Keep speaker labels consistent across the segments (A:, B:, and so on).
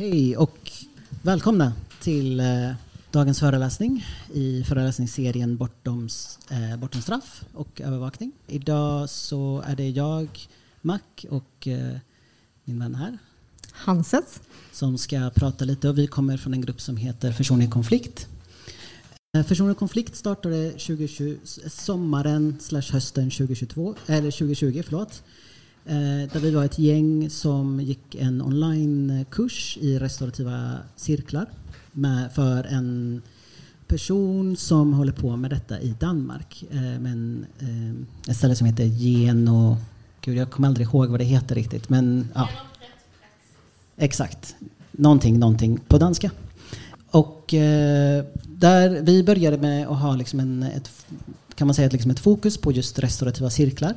A: Hej och välkomna till eh, dagens föreläsning i föreläsningsserien Bortom, eh, Bortom straff och övervakning. Idag så är det jag, Mac och eh, min vän här.
B: Hanses.
A: Som ska prata lite och vi kommer från en grupp som heter Försoning i konflikt. Eh, Försoning i konflikt startade 2020, sommaren slash hösten 2022, eller 2020. Förlåt. Eh, där vi var ett gäng som gick en onlinekurs i restaurativa cirklar med, för en person som håller på med detta i Danmark. Eh, men, eh, ett ställe som heter Geno... Gud, jag kommer aldrig ihåg vad det heter riktigt. Men, ja. Exakt. Någonting, någonting på danska. Och eh, där vi började med att ha liksom en, ett, kan man säga, liksom ett fokus på just restaurativa cirklar.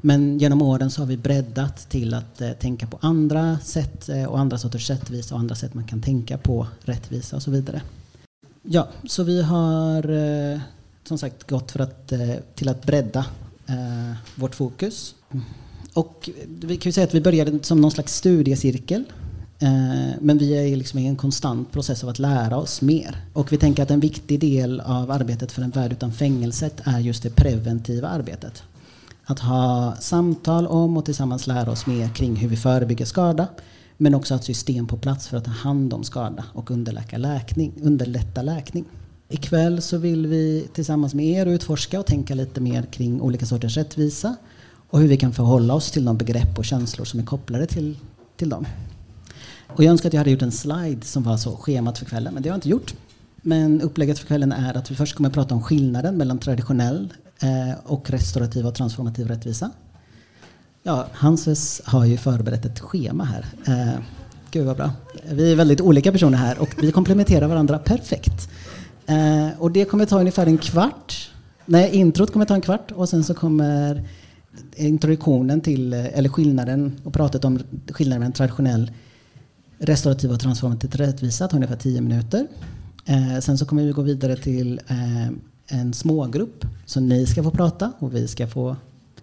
A: Men genom åren så har vi breddat till att eh, tänka på andra sätt eh, och andra sorters rättvisa och andra sätt man kan tänka på rättvisa och så vidare. Ja, så vi har eh, som sagt gått för att, eh, till att bredda eh, vårt fokus. Och vi kan ju säga att vi började som någon slags studiecirkel Eh, men vi är liksom i en konstant process av att lära oss mer. Och vi tänker att en viktig del av arbetet för en värld utan fängelset är just det preventiva arbetet. Att ha samtal om och tillsammans lära oss mer kring hur vi förebygger skada. Men också ha ett system på plats för att ta hand om skada och underlätta läkning. Underlätta läkning. Ikväll så vill vi tillsammans med er utforska och tänka lite mer kring olika sorters rättvisa och hur vi kan förhålla oss till de begrepp och känslor som är kopplade till, till dem. Och jag önskar att jag hade gjort en slide som var så schemat för kvällen, men det har jag inte gjort. Men upplägget för kvällen är att vi först kommer att prata om skillnaden mellan traditionell Eh, och restaurativ och transformativ rättvisa. Ja, Hanses har ju förberett ett schema här. Eh, gud vad bra. Vi är väldigt olika personer här och vi komplementerar varandra perfekt. Eh, och det kommer ta ungefär en kvart. Nej, introt kommer ta en kvart och sen så kommer introduktionen till, eh, eller skillnaden och pratet om skillnaden mellan traditionell restaurativ och transformativ rättvisa ta ungefär 10 minuter. Eh, sen så kommer vi gå vidare till eh, en smågrupp. Så ni ska få prata och vi ska få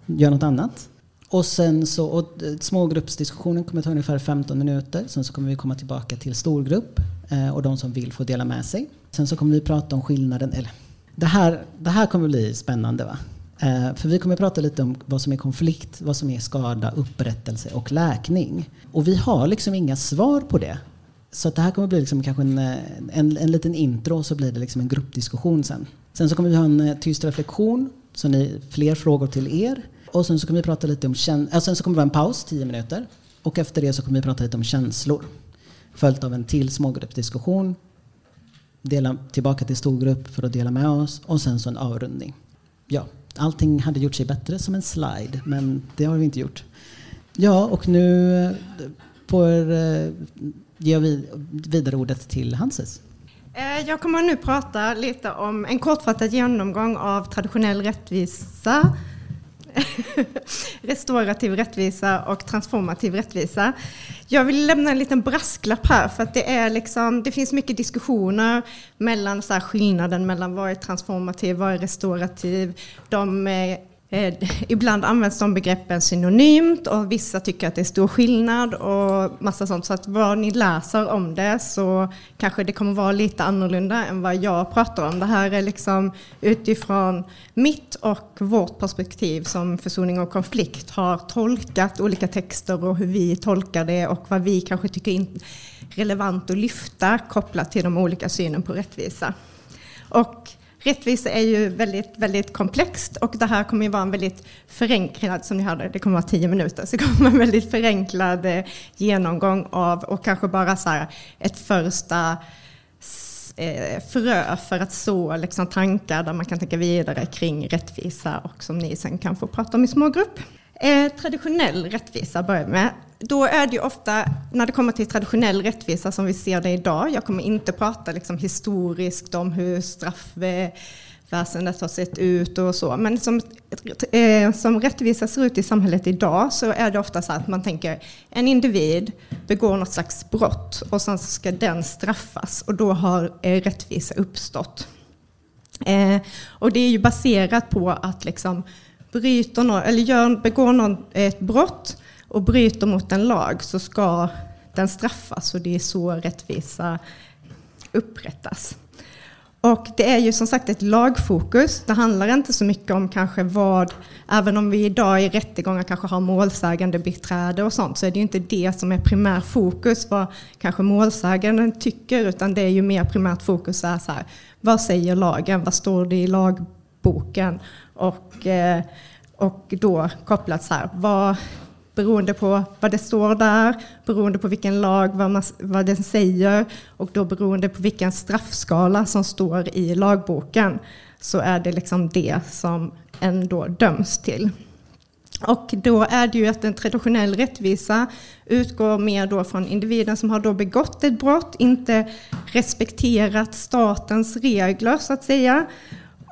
A: göra något annat. Och sen så, och eh, smågruppsdiskussionen kommer ta ungefär 15 minuter. Sen så kommer vi komma tillbaka till storgrupp eh, och de som vill får dela med sig. Sen så kommer vi prata om skillnaden, eller det här, det här kommer bli spännande va? Eh, för vi kommer prata lite om vad som är konflikt, vad som är skada, upprättelse och läkning. Och vi har liksom inga svar på det. Så det här kommer bli liksom kanske en, eh, en, en liten intro och så blir det liksom en gruppdiskussion sen. Sen så kommer vi ha en eh, tyst reflektion, så ni, fler frågor till er. Och sen så kommer vi prata lite om känslor. Sen så kommer det vara en paus, 10 minuter. Och efter det så kommer vi prata lite om känslor. Följt av en till smågruppsdiskussion. Dela tillbaka till storgrupp för att dela med oss. Och sen så en avrundning. Ja, allting hade gjort sig bättre som en slide, men det har vi inte gjort. Ja, och nu eh, på får eh, ger vi vidare ordet till Hanses.
B: Eh, jag kommer nu prata lite om en kortfattad genomgång av traditionell rättvisa, restaurativ rättvisa och transformativ rättvisa. Jag vill lämna en liten brasklapp här för att det, är liksom, det finns mycket diskussioner mellan så skillnaden mellan vad är transformativ, vad är restaurativ. De är Eh, ibland används de begreppen synonymt och vissa tycker att det är stor skillnad och massa sånt. Så att vad ni läser om det så kanske det kommer vara lite annorlunda än vad jag pratar om. Det här är liksom utifrån mitt och vårt perspektiv som försoning och konflikt har tolkat olika texter och hur vi tolkar det och vad vi kanske tycker är relevant att lyfta kopplat till de olika synen på rättvisa. Och Rättvisa är ju väldigt, väldigt komplext och det här kommer ju vara en väldigt förenklad, som ni hörde, det kommer vara tio minuter, så det kommer vara en väldigt förenklad eh, genomgång av och kanske bara så här ett första eh, frö för att så liksom tankar där man kan tänka vidare kring rättvisa och som ni sen kan få prata om i smågrupp. Eh, traditionell rättvisa börjar med. Då är det ju ofta, när det kommer till traditionell rättvisa som vi ser det idag, jag kommer inte prata liksom historiskt om hur straffväsendet har sett ut och så, men som, eh, som rättvisa ser ut i samhället idag så är det ofta så att man tänker en individ begår något slags brott och sen ska den straffas och då har eh, rättvisa uppstått. Eh, och det är ju baserat på att liksom bryter någon, eller gör, begår någon ett brott och bryter mot en lag så ska den straffas och det är så rättvisa upprättas. Och det är ju som sagt ett lagfokus. Det handlar inte så mycket om kanske vad, även om vi idag i rättegångar kanske har målsägande beträde och sånt, så är det ju inte det som är primär fokus, vad kanske målsäganden tycker, utan det är ju mer primärt fokus är så här, vad säger lagen, vad står det i lagboken? Och, eh, och då kopplat så här, vad, beroende på vad det står där, beroende på vilken lag, vad, man, vad den säger och då beroende på vilken straffskala som står i lagboken så är det liksom det som ändå döms till. Och då är det ju att en traditionell rättvisa utgår mer då från individen som har då begått ett brott, inte respekterat statens regler så att säga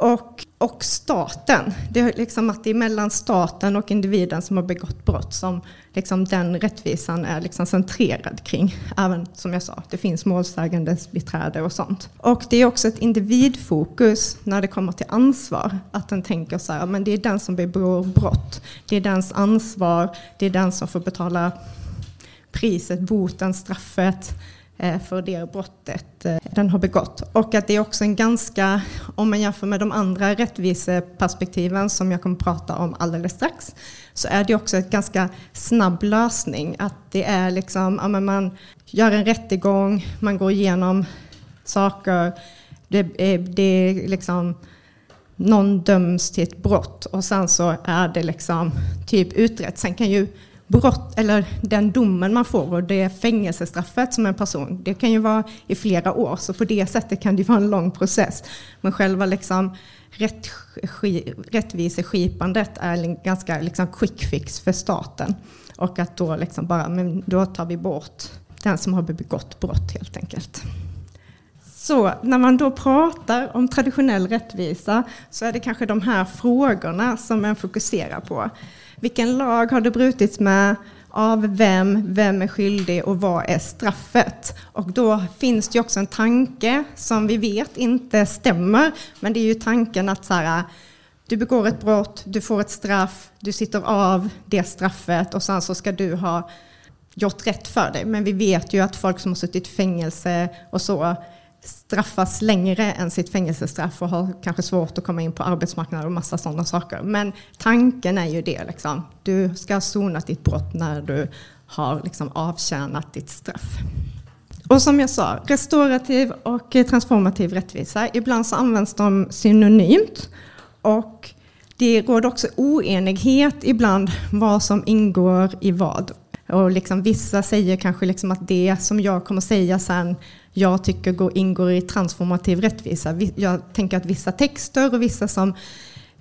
B: och, och staten. Det är liksom att det är mellan staten och individen som har begått brott som liksom den rättvisan är liksom centrerad kring. Även som jag sa, det finns målsägandes beträde och sånt. Och det är också ett individfokus när det kommer till ansvar. Att den tänker så här, men det är den som begår brott. Det är dens ansvar, det är den som får betala priset, boten, straffet. Eh, för det brottet eh, den har begått. Och att det är också en ganska, om man jämför med de andra rättviseperspektiven som jag kommer prata om alldeles strax, så är det också en ganska snabb lösning. Att det är liksom, ja, man gör en rättegång, man går igenom saker, det är, det är liksom någon döms till ett brott och sen så är det liksom typ utrett. Sen kan ju brott, eller den domen man får och det fängelsestraffet som en person, det kan ju vara i flera år, så på det sättet kan det vara en lång process. Men själva liksom rätt, rättviseskipandet är en ganska liksom quick fix för staten. Och att då liksom bara, men då tar vi bort den som har begått brott helt enkelt. Så när man då pratar om traditionell rättvisa så är det kanske de här frågorna som man fokuserar på. Vilken lag har det brutits med? Av vem? Vem är skyldig? Och vad är straffet? Och då finns det också en tanke som vi vet inte stämmer. Men det är ju tanken att så här, du begår ett brott, du får ett straff, du sitter av det straffet och sen så ska du ha gjort rätt för dig. Men vi vet ju att folk som har suttit i fängelse och så straffas längre än sitt fängelsestraff och har kanske svårt att komma in på arbetsmarknaden och massa sådana saker. Men tanken är ju det, liksom. du ska ha sonat ditt brott när du har liksom avtjänat ditt straff. Och som jag sa, restaurativ och transformativ rättvisa, ibland så används de synonymt. Och det råder också oenighet ibland vad som ingår i vad. Och liksom vissa säger kanske liksom att det som jag kommer säga sen jag tycker ingår i transformativ rättvisa. Jag tänker att vissa texter och vissa som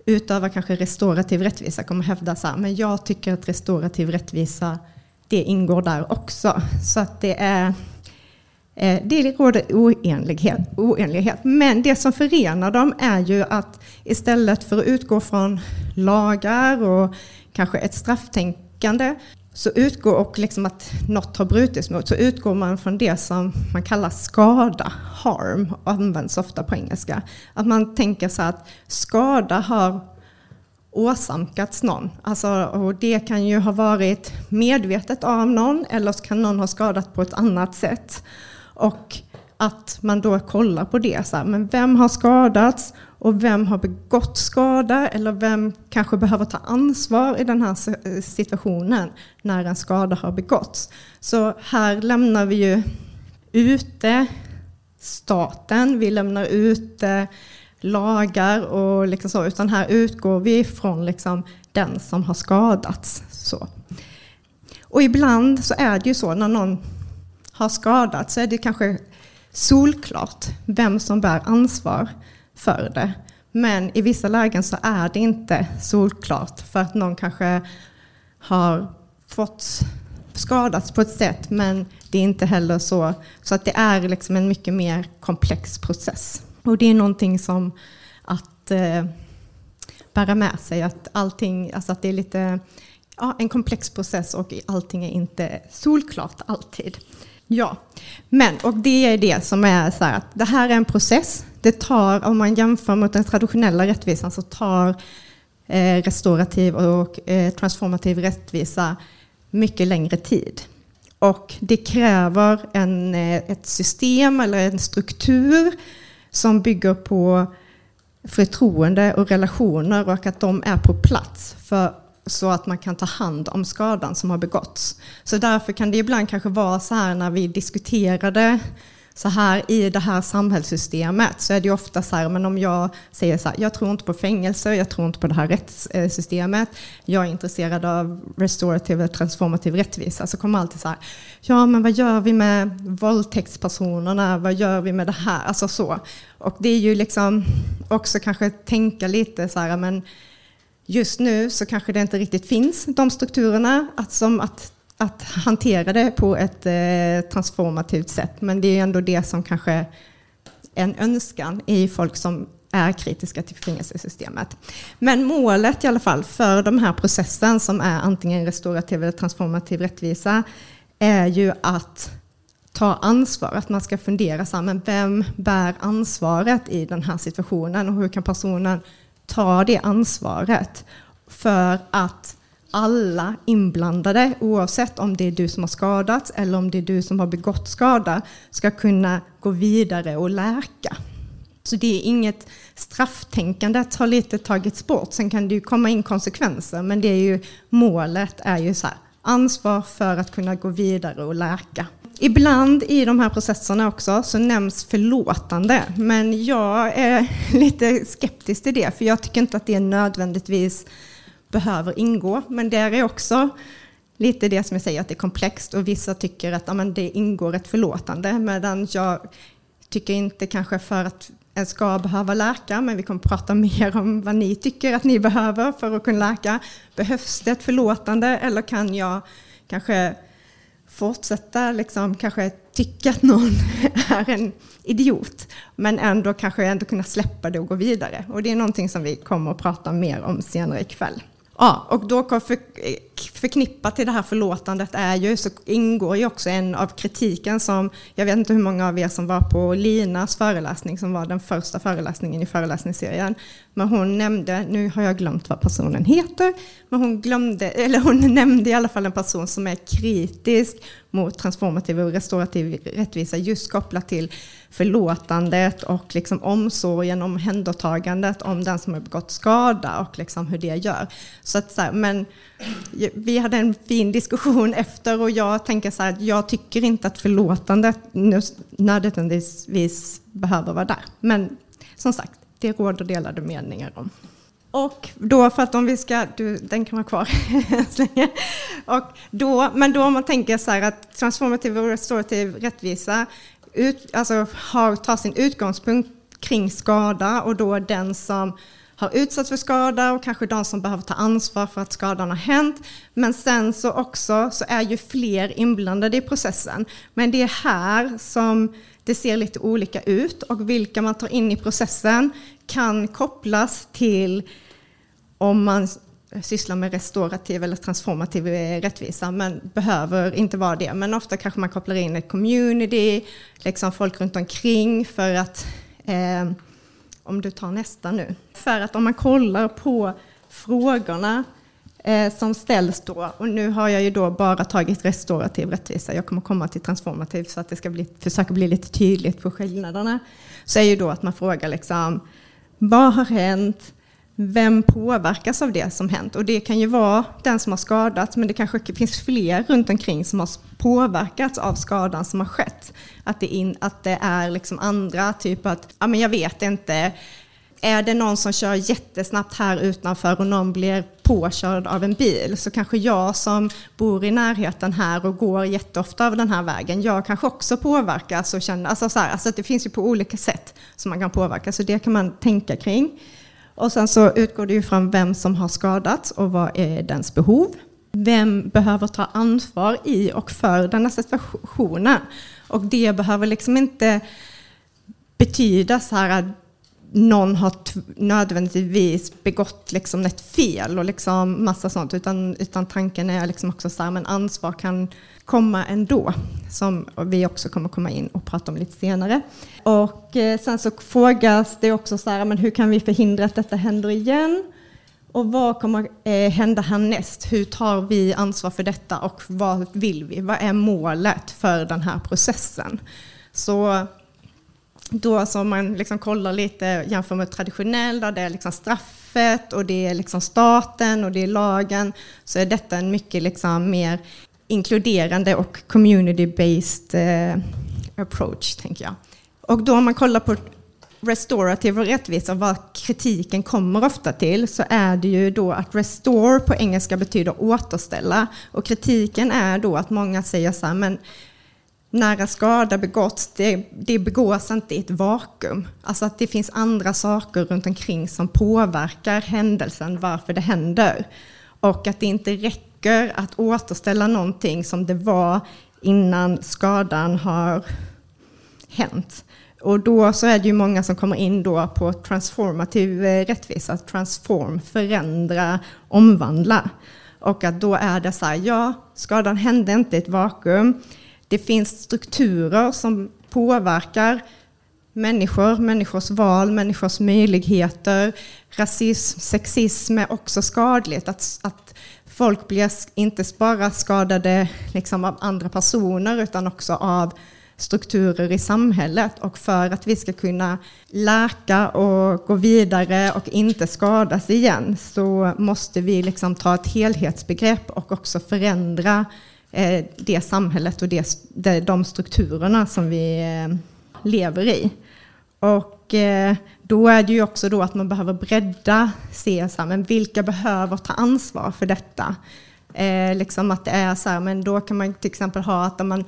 B: utövar kanske restaurativ rättvisa kommer hävda så här, men jag tycker att restaurativ rättvisa, det ingår där också. Så att det är eh, det råder oenlighet, oenlighet. Men det som förenar dem är ju att istället för att utgå från lagar och kanske ett strafftänkande så utgår, och liksom att något har brutits mot, så utgår man från det som man kallar skada, harm, och används ofta på engelska. Att man tänker så att skada har åsamkats någon. Alltså, och det kan ju ha varit medvetet av någon eller så kan någon ha skadat på ett annat sätt. Och att man då kollar på det. Så här, men vem har skadats och vem har begått skada eller vem kanske behöver ta ansvar i den här situationen när en skada har begåtts. Så här lämnar vi ju ute staten, vi lämnar ute lagar och liksom så, utan här utgår vi från liksom den som har skadats. Så. Och ibland så är det ju så när någon har skadats så är det kanske solklart vem som bär ansvar för det. Men i vissa lägen så är det inte solklart för att någon kanske har fått skadats på ett sätt men det är inte heller så. Så att det är liksom en mycket mer komplex process. Och det är någonting som att eh, bära med sig att allting, alltså att det är lite ja, en komplex process och allting är inte solklart alltid. Ja, men och det är det som är så här att det här är en process. Det tar, om man jämför mot den traditionella rättvisan så tar eh, restaurativ och eh, transformativ rättvisa mycket längre tid. Och det kräver en, eh, ett system eller en struktur som bygger på förtroende och relationer och att de är på plats för, så att man kan ta hand om skadan som har begåtts. Så därför kan det ibland kanske vara så här när vi diskuterade så här i det här samhällssystemet så är det ofta så här, men om jag säger så här, jag tror inte på fängelse, jag tror inte på det här rättssystemet, jag är intresserad av restorativ och transformativ rättvisa, så kommer alltid så här, ja men vad gör vi med våldtäktspersonerna, vad gör vi med det här, alltså så. Och det är ju liksom också kanske tänka lite så här, men just nu så kanske det inte riktigt finns de strukturerna, att, som att att hantera det på ett eh, transformativt sätt. Men det är ändå det som kanske är en önskan i folk som är kritiska till fängelsesystemet. Men målet i alla fall för den här processen som är antingen restaurativ eller transformativ rättvisa är ju att ta ansvar, att man ska fundera så här, men vem bär ansvaret i den här situationen och hur kan personen ta det ansvaret för att alla inblandade, oavsett om det är du som har skadats eller om det är du som har begått skada, ska kunna gå vidare och läka. Så det är inget strafftänkandet har lite tagits bort. Sen kan det ju komma in konsekvenser, men det är ju målet är ju så här, ansvar för att kunna gå vidare och läka. Ibland i de här processerna också så nämns förlåtande, men jag är lite skeptisk till det, för jag tycker inte att det nödvändigtvis behöver ingå. Men där är också lite det som jag säger att det är komplext och vissa tycker att ja, men det ingår ett förlåtande medan jag tycker inte kanske för att en ska behöva läka, men vi kommer prata mer om vad ni tycker att ni behöver för att kunna läka. Behövs det ett förlåtande eller kan jag kanske fortsätta liksom, kanske tycka att någon är en idiot, men ändå kanske ändå kunna släppa det och gå vidare. Och det är någonting som vi kommer att prata mer om senare ikväll. Ja, och då förknippat till det här förlåtandet är ju, så ingår ju också en av kritiken som, jag vet inte hur många av er som var på Linas föreläsning som var den första föreläsningen i föreläsningsserien. Men hon nämnde, nu har jag glömt vad personen heter, men hon, glömde, eller hon nämnde i alla fall en person som är kritisk mot transformativ och restaurativ rättvisa just kopplat till förlåtandet och liksom omsorgen, omhändertagandet om den som har begått skada och liksom hur det gör. Så att, så här, men vi hade en fin diskussion efter och jag tänker så här, jag tycker inte att förlåtandet nödvändigtvis behöver vara där. Men som sagt, det råder delade meningar om. Och då för att om vi ska, du, den kan vara kvar och då, Men då om man tänker så här att transformativ och restorativ rättvisa ut, alltså har, tar sin utgångspunkt kring skada och då den som har utsatts för skada och kanske de som behöver ta ansvar för att skadan har hänt. Men sen så också så är ju fler inblandade i processen. Men det är här som det ser lite olika ut och vilka man tar in i processen kan kopplas till om man sysslar med restaurativ eller transformativ rättvisa, men behöver inte vara det. Men ofta kanske man kopplar in ett community, liksom folk runt omkring för att, eh, om du tar nästa nu, för att om man kollar på frågorna eh, som ställs då, och nu har jag ju då bara tagit restaurativ rättvisa, jag kommer komma till transformativ så att det ska bli, försöka bli lite tydligt på skillnaderna, så är ju då att man frågar liksom, vad har hänt? Vem påverkas av det som hänt? Och det kan ju vara den som har skadats, men det kanske finns fler runt omkring som har påverkats av skadan som har skett. Att det, in, att det är liksom andra, typ att, ja men jag vet inte, är det någon som kör jättesnabbt här utanför och någon blir påkörd av en bil så kanske jag som bor i närheten här och går jätteofta av den här vägen, jag kanske också påverkas och känner, alltså, så här, alltså det finns ju på olika sätt som man kan påverka, så det kan man tänka kring. Och sen så utgår det ju från vem som har skadats och vad är dens behov. Vem behöver ta ansvar i och för denna situationen? Och det behöver liksom inte betyda så här att någon har nödvändigtvis begått liksom ett fel och liksom massa sånt, utan, utan tanken är liksom också så här, men ansvar kan komma ändå, som vi också kommer komma in och prata om lite senare. Och eh, sen så frågas det också så här, men hur kan vi förhindra att detta händer igen? Och vad kommer eh, hända härnäst? Hur tar vi ansvar för detta och vad vill vi? Vad är målet för den här processen? Så då som man liksom kollar lite jämför med traditionell, där det är liksom straffet och det är liksom staten och det är lagen, så är detta en mycket liksom mer inkluderande och community-based eh, approach, tänker jag. Och då om man kollar på restorative och rättvisa, vad kritiken kommer ofta till, så är det ju då att restore på engelska betyder återställa. Och kritiken är då att många säger så här, men när en skada begåtts, det, det begås inte i ett vakuum. Alltså att det finns andra saker runt omkring som påverkar händelsen, varför det händer. Och att det inte räcker att återställa någonting som det var innan skadan har hänt. Och då så är det ju många som kommer in då på transformativ eh, rättvisa, transform, förändra, omvandla. Och att då är det så här, ja, skadan hände inte i ett vakuum. Det finns strukturer som påverkar människor, människors val, människors möjligheter. Rasism, sexism är också skadligt. Att, att folk blir inte bara skadade liksom av andra personer utan också av strukturer i samhället och för att vi ska kunna läka och gå vidare och inte skadas igen så måste vi liksom ta ett helhetsbegrepp och också förändra eh, det samhället och det, de strukturerna som vi eh, lever i. Och eh, då är det ju också då att man behöver bredda, se men vilka behöver ta ansvar för detta? Eh, liksom att det är så här, men då kan man till exempel ha att man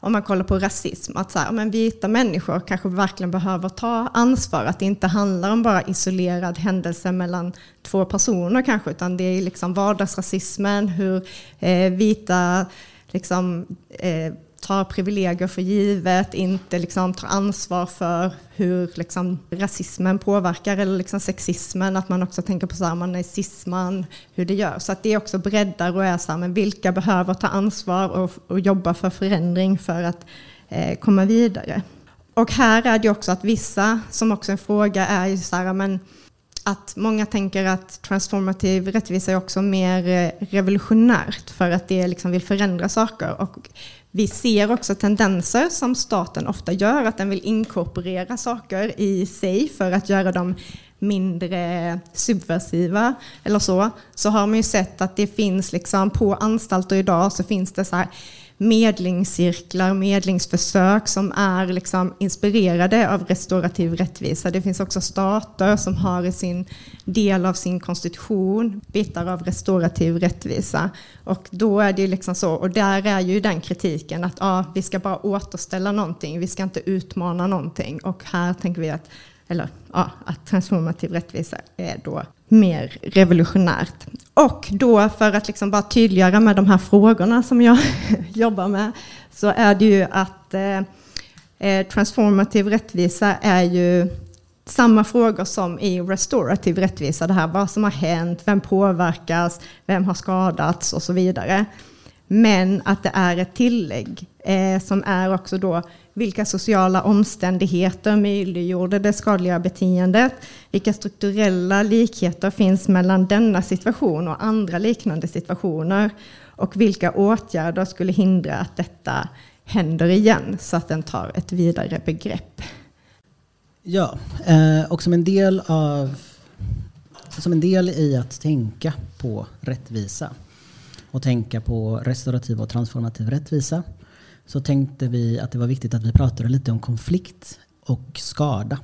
B: om man kollar på rasism, att så här, men vita människor kanske verkligen behöver ta ansvar, att det inte handlar om bara isolerad händelse mellan två personer kanske, utan det är liksom vardagsrasismen, hur eh, vita liksom, eh, tar privilegier för givet, inte liksom tar ansvar för hur liksom rasismen påverkar eller liksom sexismen, att man också tänker på så här, man är cisman, hur det gör. Så att det också breddar och är så här, men vilka behöver ta ansvar och, och jobba för förändring för att eh, komma vidare. Och här är det också att vissa, som också en fråga är ju så här, men att många tänker att transformativ rättvisa är också mer eh, revolutionärt för att det liksom vill förändra saker. Och vi ser också tendenser som staten ofta gör, att den vill inkorporera saker i sig för att göra dem mindre subversiva eller så. Så har man ju sett att det finns liksom på anstalter idag så finns det så här medlingscirklar, medlingsförsök som är liksom inspirerade av restaurativ rättvisa. Det finns också stater som har i sin del av sin konstitution bitar av restaurativ rättvisa. Och då är det liksom så, och där är ju den kritiken att ja, vi ska bara återställa någonting, vi ska inte utmana någonting. Och här tänker vi att eller ja, att transformativ rättvisa är då mer revolutionärt. Och då för att liksom bara tydliggöra med de här frågorna som jag jobbar med så är det ju att eh, eh, transformativ rättvisa är ju samma frågor som i restorativ rättvisa. Det här vad som har hänt, vem påverkas, vem har skadats och så vidare. Men att det är ett tillägg eh, som är också då vilka sociala omständigheter möjliggjorde det skadliga beteendet? Vilka strukturella likheter finns mellan denna situation och andra liknande situationer? Och vilka åtgärder skulle hindra att detta händer igen så att den tar ett vidare begrepp?
A: Ja, eh, och som en del av som en del i att tänka på rättvisa och tänka på restaurativ och transformativ rättvisa så tänkte vi att det var viktigt att vi pratade lite om konflikt och skada.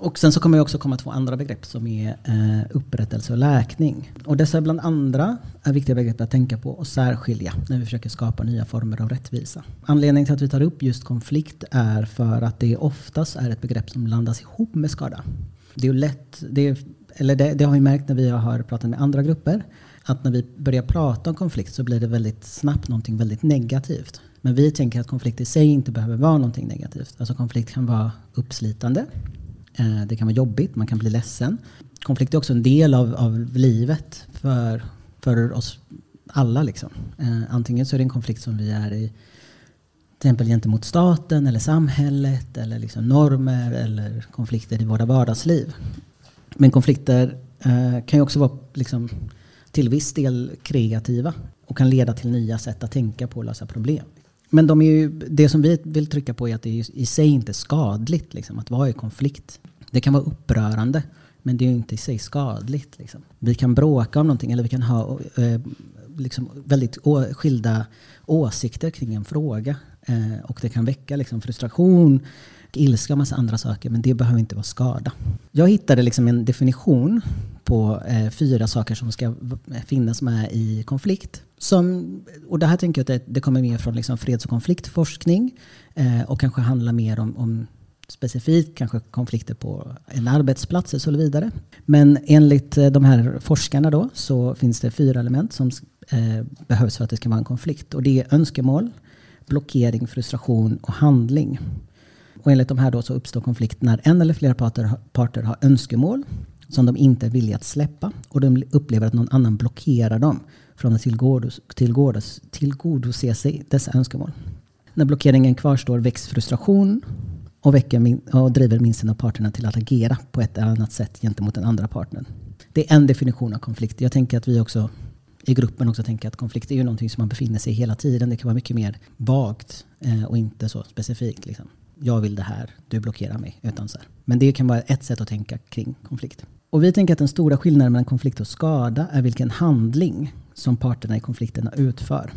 A: Och sen så kommer jag också komma två andra begrepp som är eh, upprättelse och läkning. Och dessa bland andra är viktiga begrepp att tänka på och särskilja när vi försöker skapa nya former av rättvisa. Anledningen till att vi tar upp just konflikt är för att det oftast är ett begrepp som blandas ihop med skada. Det är lätt, det, är, eller det, det har vi märkt när vi har pratat med andra grupper, att när vi börjar prata om konflikt så blir det väldigt snabbt någonting väldigt negativt. Men vi tänker att konflikt i sig inte behöver vara någonting negativt. Alltså konflikt kan vara uppslitande. Eh, det kan vara jobbigt, man kan bli ledsen. Konflikt är också en del av, av livet för, för oss alla. Liksom. Eh, antingen så är det en konflikt som vi är i till exempel gentemot staten eller samhället eller liksom normer eller konflikter i våra vardagsliv. Men konflikter eh, kan ju också vara liksom, till viss del kreativa och kan leda till nya sätt att tänka på och lösa problem. Men de är ju, det som vi vill trycka på är att det är i sig inte skadligt liksom, att vara i konflikt. Det kan vara upprörande, men det är ju inte i sig skadligt. Liksom. Vi kan bråka om någonting eller vi kan ha eh, liksom väldigt skilda åsikter kring en fråga. Eh, och det kan väcka liksom frustration, ilska och massa andra saker, men det behöver inte vara skada. Jag hittade liksom en definition på eh, fyra saker som ska finnas med i konflikt. Som, och det här tänker jag att det, det kommer mer från liksom freds och konfliktforskning eh, och kanske handlar mer om, om specifikt kanske konflikter på en arbetsplats och så vidare. Men enligt eh, de här forskarna då så finns det fyra element som eh, behövs för att det ska vara en konflikt. Och det är önskemål, blockering, frustration och handling. Och enligt de här då så uppstår konflikt när en eller flera parter, parter har önskemål som de inte är villiga att släppa och de upplever att någon annan blockerar dem från att tillgodos, tillgodos, tillgodose sig dessa önskemål. När blockeringen kvarstår väcks frustration och, väcker, och driver minst en av parterna till att agera på ett eller annat sätt gentemot den andra partnern. Det är en definition av konflikt. Jag tänker att vi också i gruppen också tänka att konflikt är ju någonting som man befinner sig i hela tiden. Det kan vara mycket mer vagt eh, och inte så specifikt. Liksom. Jag vill det här, du blockerar mig. Utan så här. Men det kan vara ett sätt att tänka kring konflikt. Och vi tänker att den stora skillnaden mellan konflikt och skada är vilken handling som parterna i konflikterna utför.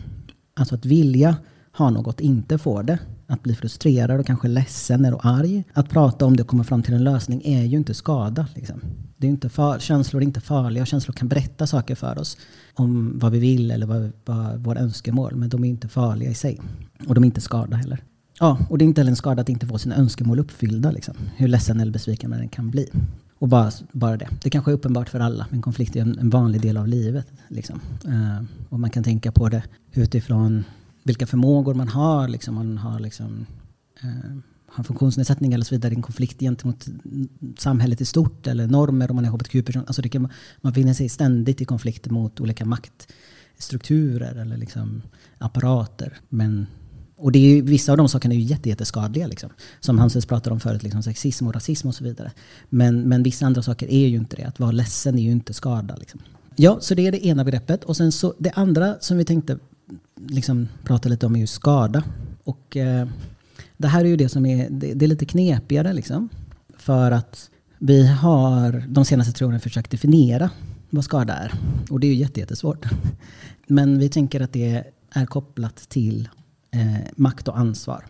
A: Alltså att vilja ha något, inte få det. Att bli frustrerad och kanske ledsen eller arg. Att prata om det och komma fram till en lösning är ju inte skada. Liksom. Det är inte far, känslor är inte farliga. Känslor kan berätta saker för oss. Om vad vi vill eller vad, vad våra önskemål. Men de är inte farliga i sig. Och de är inte skada heller. Ja, och det är inte heller en skada att inte få sina önskemål uppfyllda. Liksom. Hur ledsen eller besviken man kan bli. Och bara, bara det. Det kanske är uppenbart för alla, men konflikt är en, en vanlig del av livet. Liksom. Uh, och man kan tänka på det utifrån vilka förmågor man har. Liksom. Man har, liksom, eh, har funktionsnedsättning eller så vidare. En konflikt gentemot samhället i stort eller normer om man är hbtq-person. Alltså det kan, man finner sig ständigt i konflikter mot olika maktstrukturer eller liksom apparater. Men och det är ju, vissa av de sakerna är ju jätteskadliga. Liksom. Som Hanses pratade om förut, liksom, sexism och rasism och så vidare. Men, men vissa andra saker är ju inte det. Att vara ledsen är ju inte skada. Liksom. Ja, så det är det ena begreppet. Och sen så det andra som vi tänkte liksom, prata lite om är ju skada. Och eh, det här är ju det som är, det, det är lite knepigare. Liksom. För att vi har de senaste tre åren försökt definiera vad skada är. Och det är ju jättesvårt. Men vi tänker att det är kopplat till eh, makt och ansvar.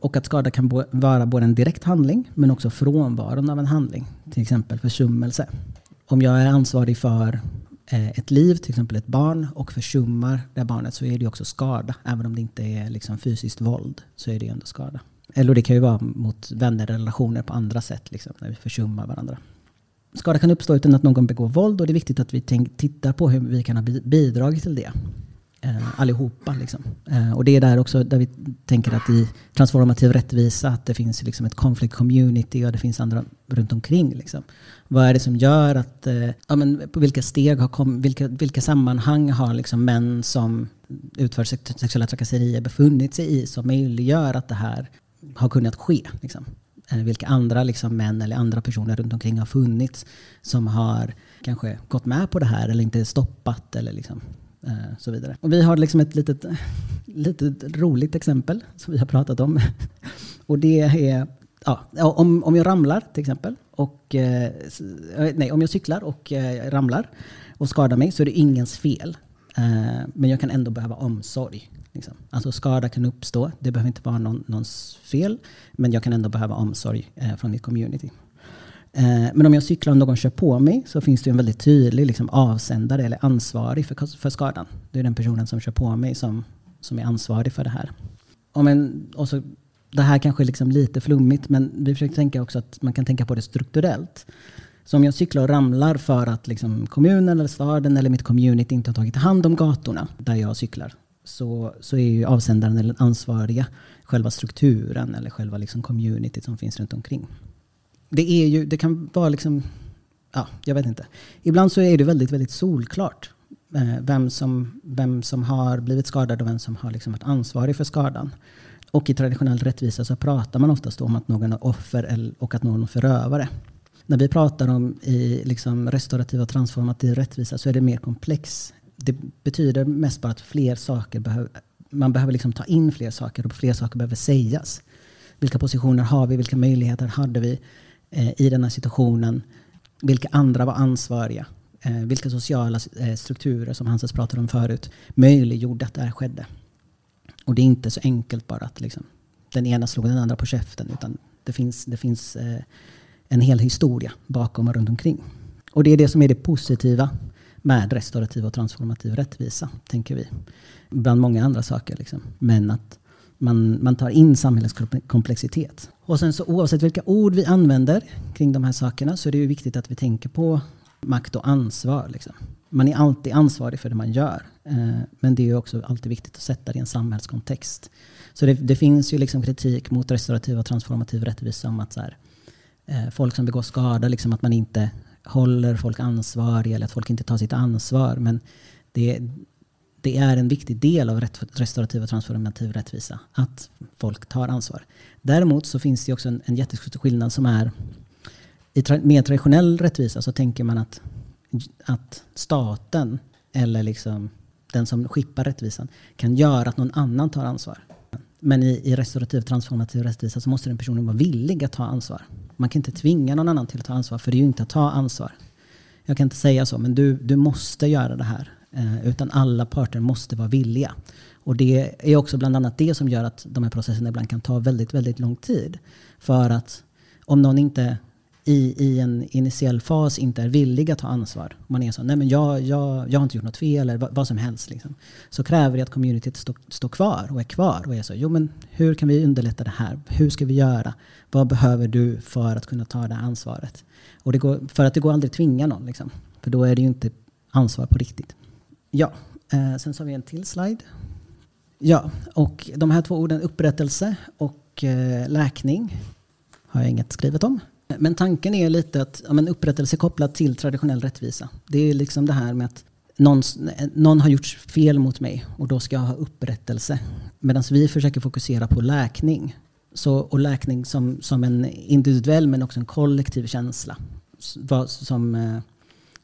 A: Och att skada kan vara både en direkt handling men också frånvaron av en handling. Till exempel försummelse. Om jag är ansvarig för Eh, ett liv, till exempel ett barn, och försummar det barnet så är det också skada. Även om det inte är liksom fysiskt våld så är det ändå skada. Eller det kan ju vara mot vänner relationer på andra sätt, liksom, när vi försummar varandra. Skada kan uppstå utan att någon begår våld och det är viktigt att vi tittar på hur vi kan ha bidragit till det eh, allihopa. Liksom. Eh, och det är där också där vi tänker att i transformativ rättvisa att det finns liksom ett conflict community och det finns andra runt omkring. Liksom. Vad är det som gör att, eh, ja, men på vilka steg har kom, vilka, vilka sammanhang har liksom män som utför sexuella trakasserier befunnit sig i som möjliggör att det här har kunnat ske. Liksom. Eh, vilka andra liksom, män eller andra personer runt omkring har funnits som har kanske gått med på det här eller inte stoppat eller liksom, Eh, så vidare. Och vi har liksom ett litet, litet roligt exempel som vi har pratat om. Och det är ja, om, om jag ramlar till exempel. Och, eh, eh, nej, om jag cyklar och eh, ramlar och skadar mig så är det ingens fel. Eh, men jag kan ändå behöva omsorg. Liksom. Alltså skada kan uppstå. Det behöver inte vara någon, någons fel. Men jag kan ändå behöva omsorg eh, från mitt community. Eh, men om jag cyklar och någon kör på mig så finns det en väldigt tydlig liksom, avsändare eller ansvarig för, för skadan. Det är den personen som kör på mig som, som är ansvarig för det här. Om en, och så, det här kanske är liksom lite flummigt men vi försöker tänka också att man kan tänka på det strukturellt. Så om jag cyklar och ramlar för att liksom kommunen eller staden eller mitt community inte har tagit hand om gatorna där jag cyklar så, så är ju avsändaren eller ansvariga själva strukturen eller själva liksom communityt som finns runt omkring det, är ju, det kan vara liksom, ja, jag vet inte. Ibland så är det väldigt, väldigt solklart eh, vem, som, vem som har blivit skadad och vem som har liksom varit ansvarig för skadan. Och i traditionell rättvisa så pratar man oftast om att någon är offer och att någon är förövare. när vi pratar om i liksom restaurativ och transformativ rättvisa så är det mer komplex. Det betyder mest bara att fler saker behöver, man behöver liksom ta in fler saker och fler saker behöver sägas. Vilka positioner har vi? Vilka möjligheter hade vi Eh, i den här situationen? Vilka andra var ansvariga? Eh, vilka sociala eh, strukturer, som Hanses pratade om förut, möjliggjorde att det här skedde? Och det är inte så enkelt bara att liksom, den ena slog den andra på käften. Utan det finns, det finns en hel historia bakom och runt omkring. Och det är det som är det positiva med restaurativ och transformativ rättvisa, tänker vi. Bland många andra saker. Liksom. Men att man, man tar in samhällets komplexitet. Och sen så oavsett vilka ord vi använder kring de här sakerna så är det ju viktigt att vi tänker på makt och ansvar. Liksom. Man är alltid ansvarig för det man gör. Eh, men det är också alltid viktigt att sätta det i en samhällskontext. Så det, det finns ju liksom kritik mot restaurativ och transformativ rättvisa om att så här, eh, folk som begår skada, liksom att man inte håller folk ansvariga eller att folk inte tar sitt ansvar. Men det, det är en viktig del av restaurativ och transformativ rättvisa att folk tar ansvar. Däremot så finns det också en, en jättestor skillnad som är i tra mer traditionell rättvisa så tänker man att, att staten eller liksom den som skippar rättvisan kan göra att någon annan tar ansvar. Men i, i restaurativ transformativ rättvisa så måste den personen vara villig att ta ansvar. Man kan inte tvinga någon annan till att ta ansvar för det är ju inte att ta ansvar. Jag kan inte säga så, men du, du måste göra det här. Eh, utan alla parter måste vara villiga. Och det är också bland annat det som gör att de här processerna ibland kan ta väldigt, väldigt lång tid. För att om någon inte i, i en initiell fas inte är villig att ta ansvar. Man är så, nej men jag, jag, jag har inte gjort något fel eller vad, vad som helst. Liksom. Så kräver det att communityt står stå kvar och är kvar och är så, jo men hur kan vi underlätta det här? Hur ska vi göra? Vad behöver du för att kunna ta det här ansvaret? Och det går, för att det går aldrig att tvinga någon. Liksom. För då är det ju inte ansvar på riktigt. Ja, eh, sen så har vi en till slide. Ja, och de här två orden upprättelse och eh, läkning har jag inget skrivet om. Men tanken är lite att ja, men upprättelse kopplat till traditionell rättvisa. Det är liksom det här med att någon, någon har gjort fel mot mig och då ska jag ha upprättelse. Medan vi försöker fokusera på läkning. Så, och läkning som, som en individuell men också en kollektiv känsla. Som, eh,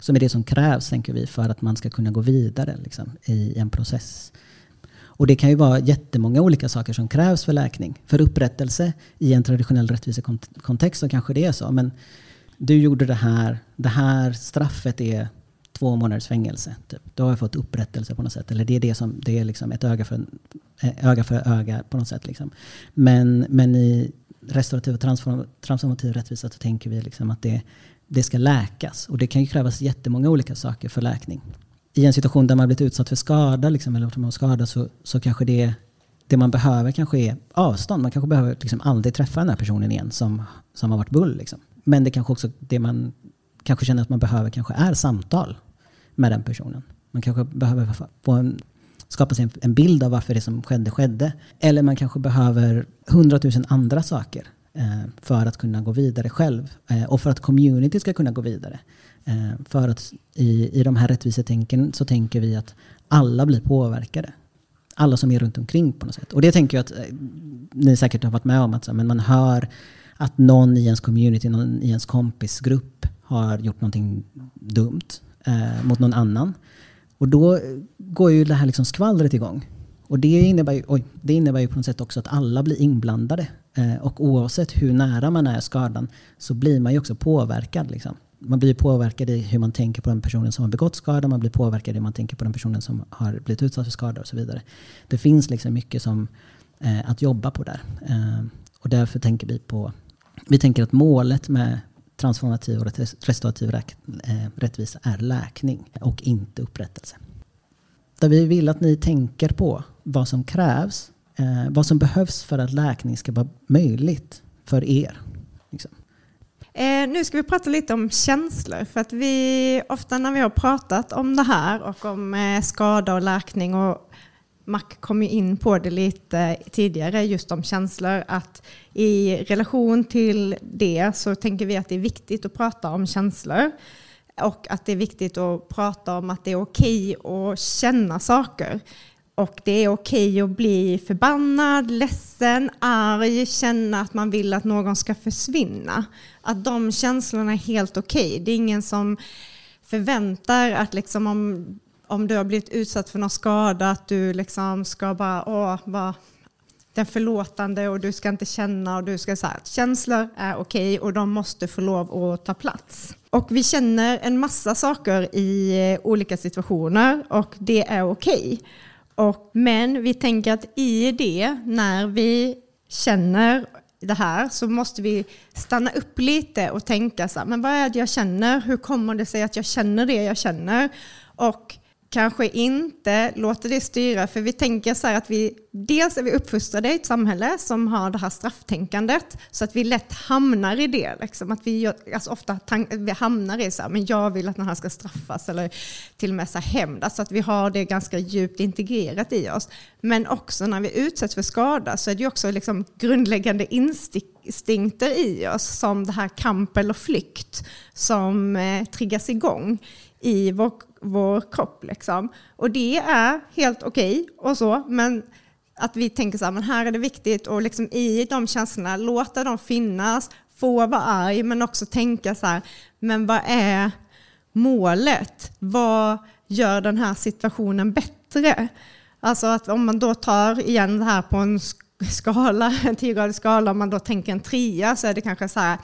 A: som är det som krävs, tänker vi, för att man ska kunna gå vidare liksom, i en process. Och det kan ju vara jättemånga olika saker som krävs för läkning. För upprättelse i en traditionell rättvisekontext så kanske det är så. Men du gjorde det här, det här straffet är två månaders fängelse. Typ. Då har jag fått upprättelse på något sätt. Eller det är, det som, det är liksom ett öga för, eh, öga för öga på något sätt. Liksom. Men, men i restaurativ och transform, transformativ rättvisa så tänker vi liksom att det, det ska läkas. Och det kan ju krävas jättemånga olika saker för läkning i en situation där man blivit utsatt för skada liksom, eller man skada så, så kanske det, det man behöver kanske är avstånd. Man kanske behöver liksom aldrig träffa den här personen igen som, som har varit bull. Liksom. Men det kanske också det man kanske känner att man behöver kanske är samtal med den personen. Man kanske behöver få en, skapa sig en, en bild av varför det som skedde skedde. Eller man kanske behöver hundratusen andra saker Eh, för att kunna gå vidare själv. Eh, och för att community ska kunna gå vidare. Eh, för att i, i de här rättvisetänken så tänker vi att alla blir påverkade. Alla som är runt omkring på något sätt. Och det tänker jag att eh, ni säkert har varit med om. Att men man hör att någon i ens community, någon i ens kompisgrupp har gjort någonting dumt eh, mot någon annan. Och då går ju det här liksom skvallret igång. Och det innebär, ju, oj, det innebär ju på något sätt också att alla blir inblandade. Eh, och oavsett hur nära man är skadan så blir man ju också påverkad. Liksom man blir påverkad i hur man tänker på den personen som har begått skada. Man blir påverkad i hur man tänker på den personen som har blivit utsatt för skada och så vidare. Det finns liksom mycket som, eh, att jobba på där. Eh, och därför tänker vi på, vi tänker att målet med transformativ och restaurativ räk, eh, rättvisa är läkning och inte upprättelse. Där vi vill att ni tänker på vad som krävs, eh, vad som behövs för att läkning ska vara möjligt för er. Liksom.
B: Eh, nu ska vi prata lite om känslor. För att vi, ofta när vi har pratat om det här och om eh, skada och läkning och Mac kom ju in på det lite tidigare, just om känslor. Att i relation till det så tänker vi att det är viktigt att prata om känslor. Och att det är viktigt att prata om att det är okej att känna saker. Och det är okej att bli förbannad, ledsen, arg, känna att man vill att någon ska försvinna. Att de känslorna är helt okej. Det är ingen som förväntar att liksom om, om du har blivit utsatt för någon skada att du liksom ska bara åh, vara den förlåtande och du ska inte känna och du ska säga att känslor är okej och de måste få lov att ta plats. Och vi känner en massa saker i eh, olika situationer och det är okej. Och, men vi tänker att i det, när vi känner det här, så måste vi stanna upp lite och tänka så här, men vad är det jag känner? Hur kommer det sig att jag känner det jag känner? Och kanske inte låter det styra, för vi tänker så här att vi, dels är vi uppfostrade i ett samhälle som har det här strafftänkandet, så att vi lätt hamnar i det. Liksom, att vi, alltså ofta vi hamnar i så här, men jag vill att den här ska straffas, eller till och med så här så att vi har det ganska djupt integrerat i oss. Men också när vi utsätts för skada så är det också liksom grundläggande instinkter i oss, som det här kamp eller flykt, som eh, triggas igång i vår, vår kropp. Liksom. Och det är helt okej okay och så, men att vi tänker så här, men här är det viktigt och liksom i de känslorna låta dem finnas, få vara arg, men också tänka så här, men vad är målet? Vad gör den här situationen bättre? Alltså att om man då tar igen det här på en skala, en tiogradig skala, om man då tänker en trea så är det kanske så här,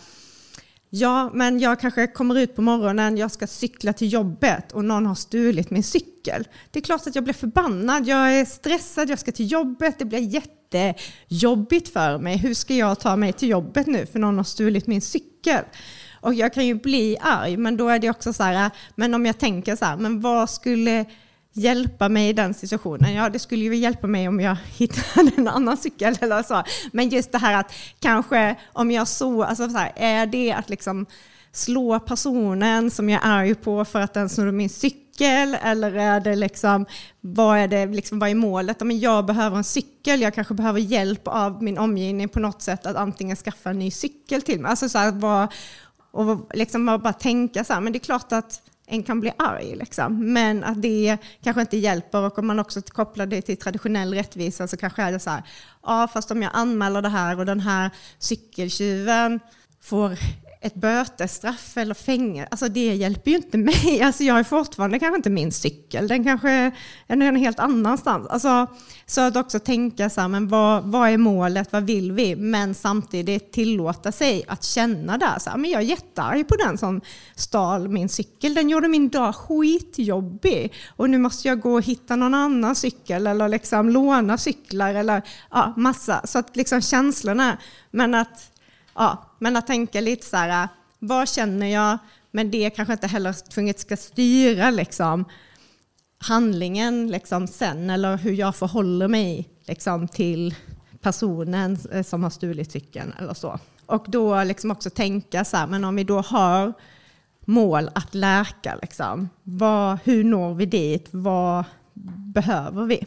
B: Ja, men jag kanske kommer ut på morgonen, jag ska cykla till jobbet och någon har stulit min cykel. Det är klart att jag blir förbannad, jag är stressad, jag ska till jobbet, det blir jättejobbigt för mig. Hur ska jag ta mig till jobbet nu för någon har stulit min cykel? Och jag kan ju bli arg, men då är det också så här, men om jag tänker så här, men vad skulle hjälpa mig i den situationen. Ja, det skulle ju hjälpa mig om jag hittade en annan cykel eller så. Men just det här att kanske om jag så, alltså så här, är det att liksom slå personen som jag är arg på för att den snodde min cykel eller är det liksom, vad är det liksom, vad är målet? Om jag behöver en cykel, jag kanske behöver hjälp av min omgivning på något sätt att antingen skaffa en ny cykel till mig. Alltså så här, vad, och liksom bara tänka så här, men det är klart att en kan bli arg. Liksom. Men att det kanske inte hjälper och om man också kopplar det till traditionell rättvisa så kanske är det så här, ja fast om jag anmäler det här och den här cykeltjuven får ett bötesstraff eller fängelse, alltså det hjälper ju inte mig. Alltså jag har fortfarande kanske inte min cykel, den kanske är någon helt annanstans. Alltså, så att också tänka så här, men vad, vad är målet, vad vill vi? Men samtidigt tillåta sig att känna där, så här, men jag är jättearg på den som stal min cykel. Den gjorde min dag skitjobbig och nu måste jag gå och hitta någon annan cykel eller liksom låna cyklar eller ja, massa. Så att liksom känslorna, men att ja, men att tänka lite så här, vad känner jag? Men det kanske inte heller tvunget ska styra liksom, handlingen liksom, sen eller hur jag förhåller mig liksom, till personen eh, som har stulit cykeln eller så. Och då liksom också tänka så här, men om vi då har mål att läka, liksom, vad, hur når vi dit? Vad behöver vi?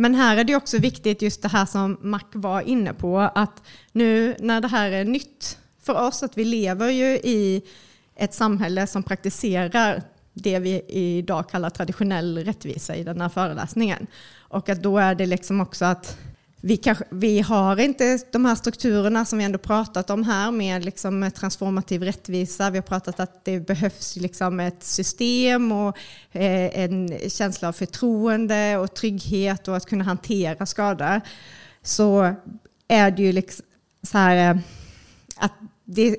B: Men här är det också viktigt just det här som Mac var inne på, att nu när det här är nytt för oss, att vi lever ju i ett samhälle som praktiserar det vi idag kallar traditionell rättvisa i den här föreläsningen. Och att då är det liksom också att vi, kanske, vi har inte de här strukturerna som vi ändå pratat om här med liksom transformativ rättvisa. Vi har pratat att det behövs liksom ett system och eh, en känsla av förtroende och trygghet och att kunna hantera skador. Så är det ju liksom så här eh, att det,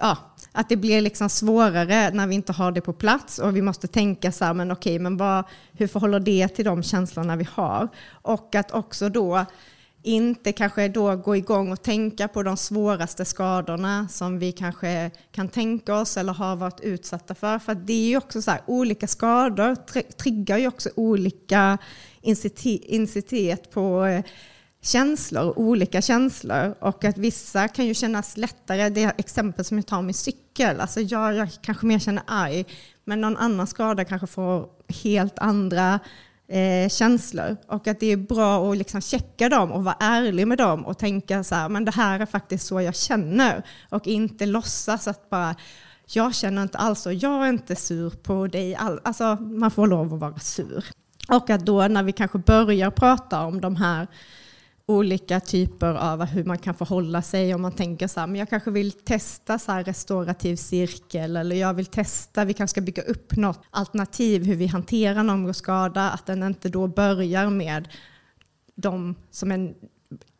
B: ja, att det blir liksom svårare när vi inte har det på plats och vi måste tänka så här, men okej, men vad, hur förhåller det till de känslorna vi har? Och att också då inte kanske då gå igång och tänka på de svåraste skadorna som vi kanske kan tänka oss eller har varit utsatta för. För det är ju också så här, olika skador triggar ju också olika incitiet på eh, känslor, olika känslor. Och att vissa kan ju kännas lättare. Det exempel som jag tar med cykel. Alltså jag, jag kanske mer känner arg, men någon annan skada kanske får helt andra eh, känslor. Och att det är bra att liksom checka dem och vara ärlig med dem och tänka så här, men det här är faktiskt så jag känner. Och inte låtsas att bara, jag känner inte alls så, jag är inte sur på dig. All alltså man får lov att vara sur. Och att då när vi kanske börjar prata om de här olika typer av hur man kan förhålla sig om man tänker så här, men jag kanske vill testa så här restaurativ cirkel eller jag vill testa, vi kanske ska bygga upp något alternativ hur vi hanterar nummerskada, att den inte då börjar med de som en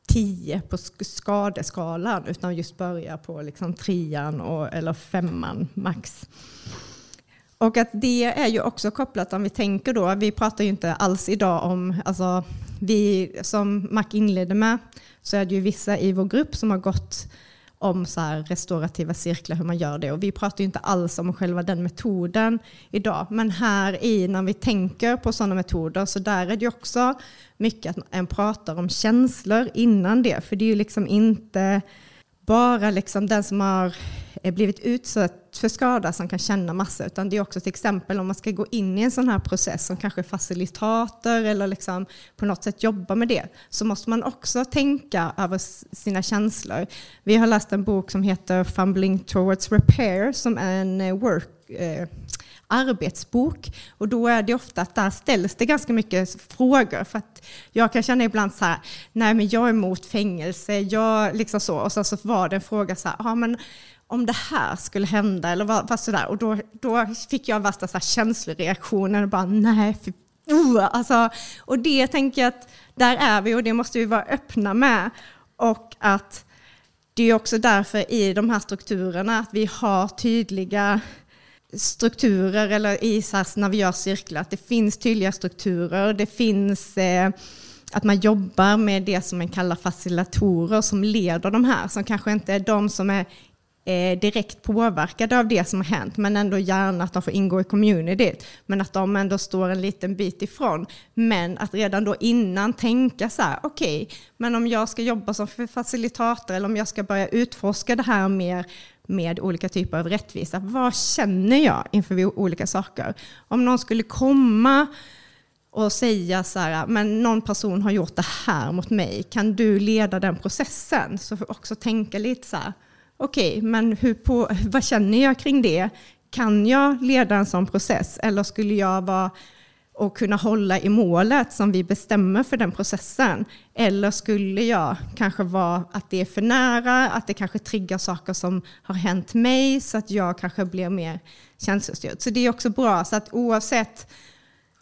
B: 10 på skadeskalan utan just börjar på liksom trean och, eller femman max. Och att det är ju också kopplat om vi tänker då, vi pratar ju inte alls idag om, alltså vi som Mac inledde med, så är det ju vissa i vår grupp som har gått om så här restaurativa cirklar, hur man gör det. Och vi pratar ju inte alls om själva den metoden idag. Men här i, när vi tänker på sådana metoder, så där är det ju också mycket att en pratar om känslor innan det. För det är ju liksom inte bara liksom den som har Eh, blivit utsatt för skada som kan känna massa, utan det är också till exempel om man ska gå in i en sån här process som kanske facilitator eller liksom på något sätt jobba med det, så måste man också tänka över sina känslor. Vi har läst en bok som heter Fumbling Towards Repair som är en eh, work, eh, arbetsbok. Och då är det ofta att där ställs det ganska mycket frågor. För att jag kan känna ibland så här, nej men jag är emot fängelse, jag liksom så. Och sen så var det en fråga så här, ah, men om det här skulle hända eller vad, vad sådär. Och då, då fick jag värsta så här känsloreaktionen och bara nej, för, uh, alltså, Och det tänker jag att där är vi och det måste vi vara öppna med. Och att det är också därför i de här strukturerna att vi har tydliga strukturer eller i SAS när vi gör cirklar, att det finns tydliga strukturer. Det finns eh, att man jobbar med det som man kallar facilitatorer som leder de här, som kanske inte är de som är eh, direkt påverkade av det som har hänt, men ändå gärna att de får ingå i communityt, men att de ändå står en liten bit ifrån. Men att redan då innan tänka så här, okej, okay, men om jag ska jobba som facilitator eller om jag ska börja utforska det här mer med olika typer av rättvisa. Vad känner jag inför olika saker? Om någon skulle komma och säga så här, men någon person har gjort det här mot mig, kan du leda den processen? Så får också tänka lite så här, okej, okay, men hur på, vad känner jag kring det? Kan jag leda en sån process eller skulle jag vara och kunna hålla i målet som vi bestämmer för den processen? Eller skulle jag kanske vara att det är för nära, att det kanske triggar saker som har hänt mig så att jag kanske blir mer känslostyrd. Så det är också bra, så att oavsett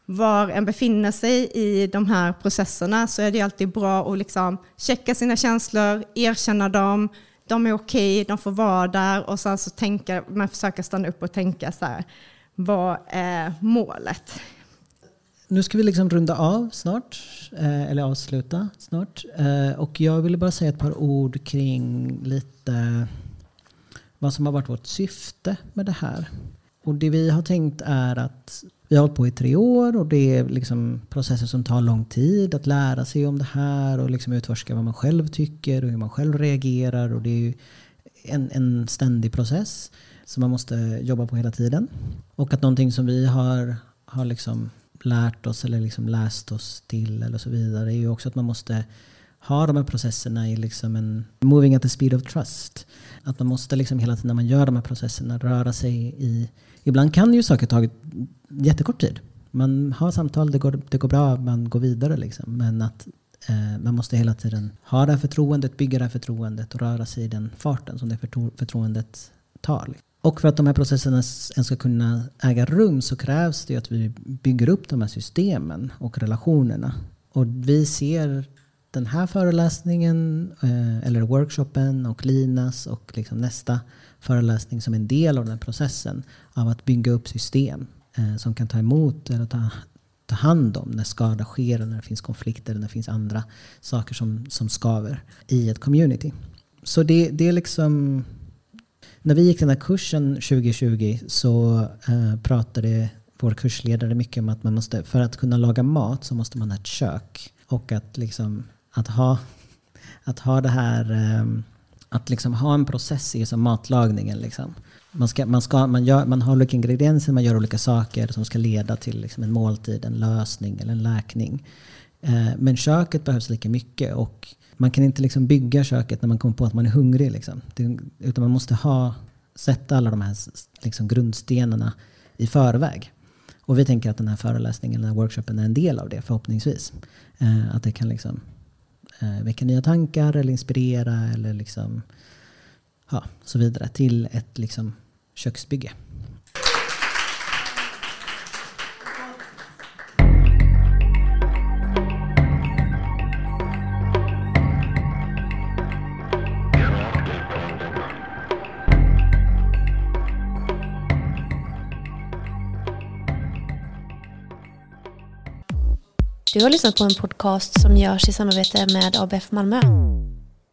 B: var en befinner sig i de här processerna så är det alltid bra att liksom checka sina känslor, erkänna dem, de är okej, okay, de får vara där och sen så tänka, man försöker stanna upp och tänka så här, vad är målet?
A: Nu ska vi liksom runda av snart, eh, eller avsluta snart. Eh, och jag ville bara säga ett par ord kring lite vad som har varit vårt syfte med det här. Och det vi har tänkt är att vi har hållit på i tre år och det är liksom processer som tar lång tid att lära sig om det här och liksom utforska vad man själv tycker och hur man själv reagerar. Och det är ju en, en ständig process som man måste jobba på hela tiden. Och att någonting som vi har, har liksom lärt oss eller liksom läst oss till eller så vidare är ju också att man måste ha de här processerna i liksom en moving at the speed of trust. Att man måste liksom hela tiden när man gör de här processerna röra sig i... Ibland kan ju saker ta jättekort tid. Man har samtal, det går, det går bra, man går vidare liksom. Men att eh, man måste hela tiden ha det här förtroendet, bygga det här förtroendet och röra sig i den farten som det förtro förtroendet tar. Och för att de här processerna ens ska kunna äga rum så krävs det att vi bygger upp de här systemen och relationerna. Och vi ser den här föreläsningen eh, eller workshopen och Linas och liksom nästa föreläsning som en del av den processen av att bygga upp system eh, som kan ta emot eller ta, ta hand om när skada sker, när det finns konflikter, eller när det finns andra saker som, som skaver i ett community. Så det, det är liksom när vi gick den här kursen 2020 så eh, pratade vår kursledare mycket om att man måste, för att kunna laga mat så måste man ha ett kök. Och att, liksom, att, ha, att ha det här, eh, att liksom ha en process i som matlagningen. Liksom. Man, ska, man, ska, man, gör, man har olika ingredienser, man gör olika saker som ska leda till liksom en måltid, en lösning eller en läkning. Eh, men köket behövs lika mycket och man kan inte liksom bygga köket när man kommer på att man är hungrig. Liksom. Utan man måste ha, sätta alla de här liksom grundstenarna i förväg. Och vi tänker att den här föreläsningen, den här workshopen är en del av det förhoppningsvis. Eh, att det kan liksom eh, väcka nya tankar eller inspirera eller liksom, ja, så vidare till ett liksom köksbygge.
C: Du har lyssnat på en podcast som görs i samarbete med ABF Malmö.